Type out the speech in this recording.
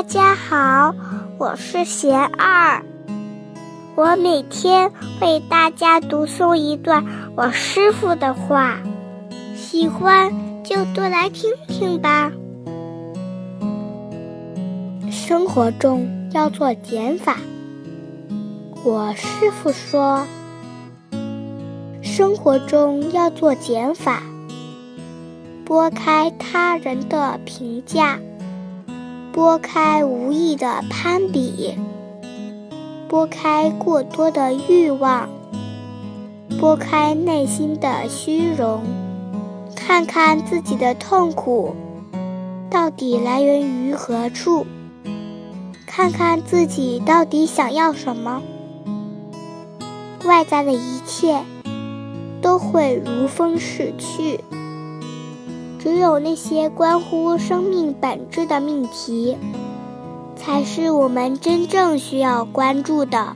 大家好，我是贤二，我每天为大家读诵一段我师傅的话，喜欢就多来听听吧。生活中要做减法，我师傅说，生活中要做减法，拨开他人的评价。拨开无意的攀比，拨开过多的欲望，拨开内心的虚荣，看看自己的痛苦到底来源于何处，看看自己到底想要什么。外在的一切都会如风逝去。只有那些关乎生命本质的命题，才是我们真正需要关注的。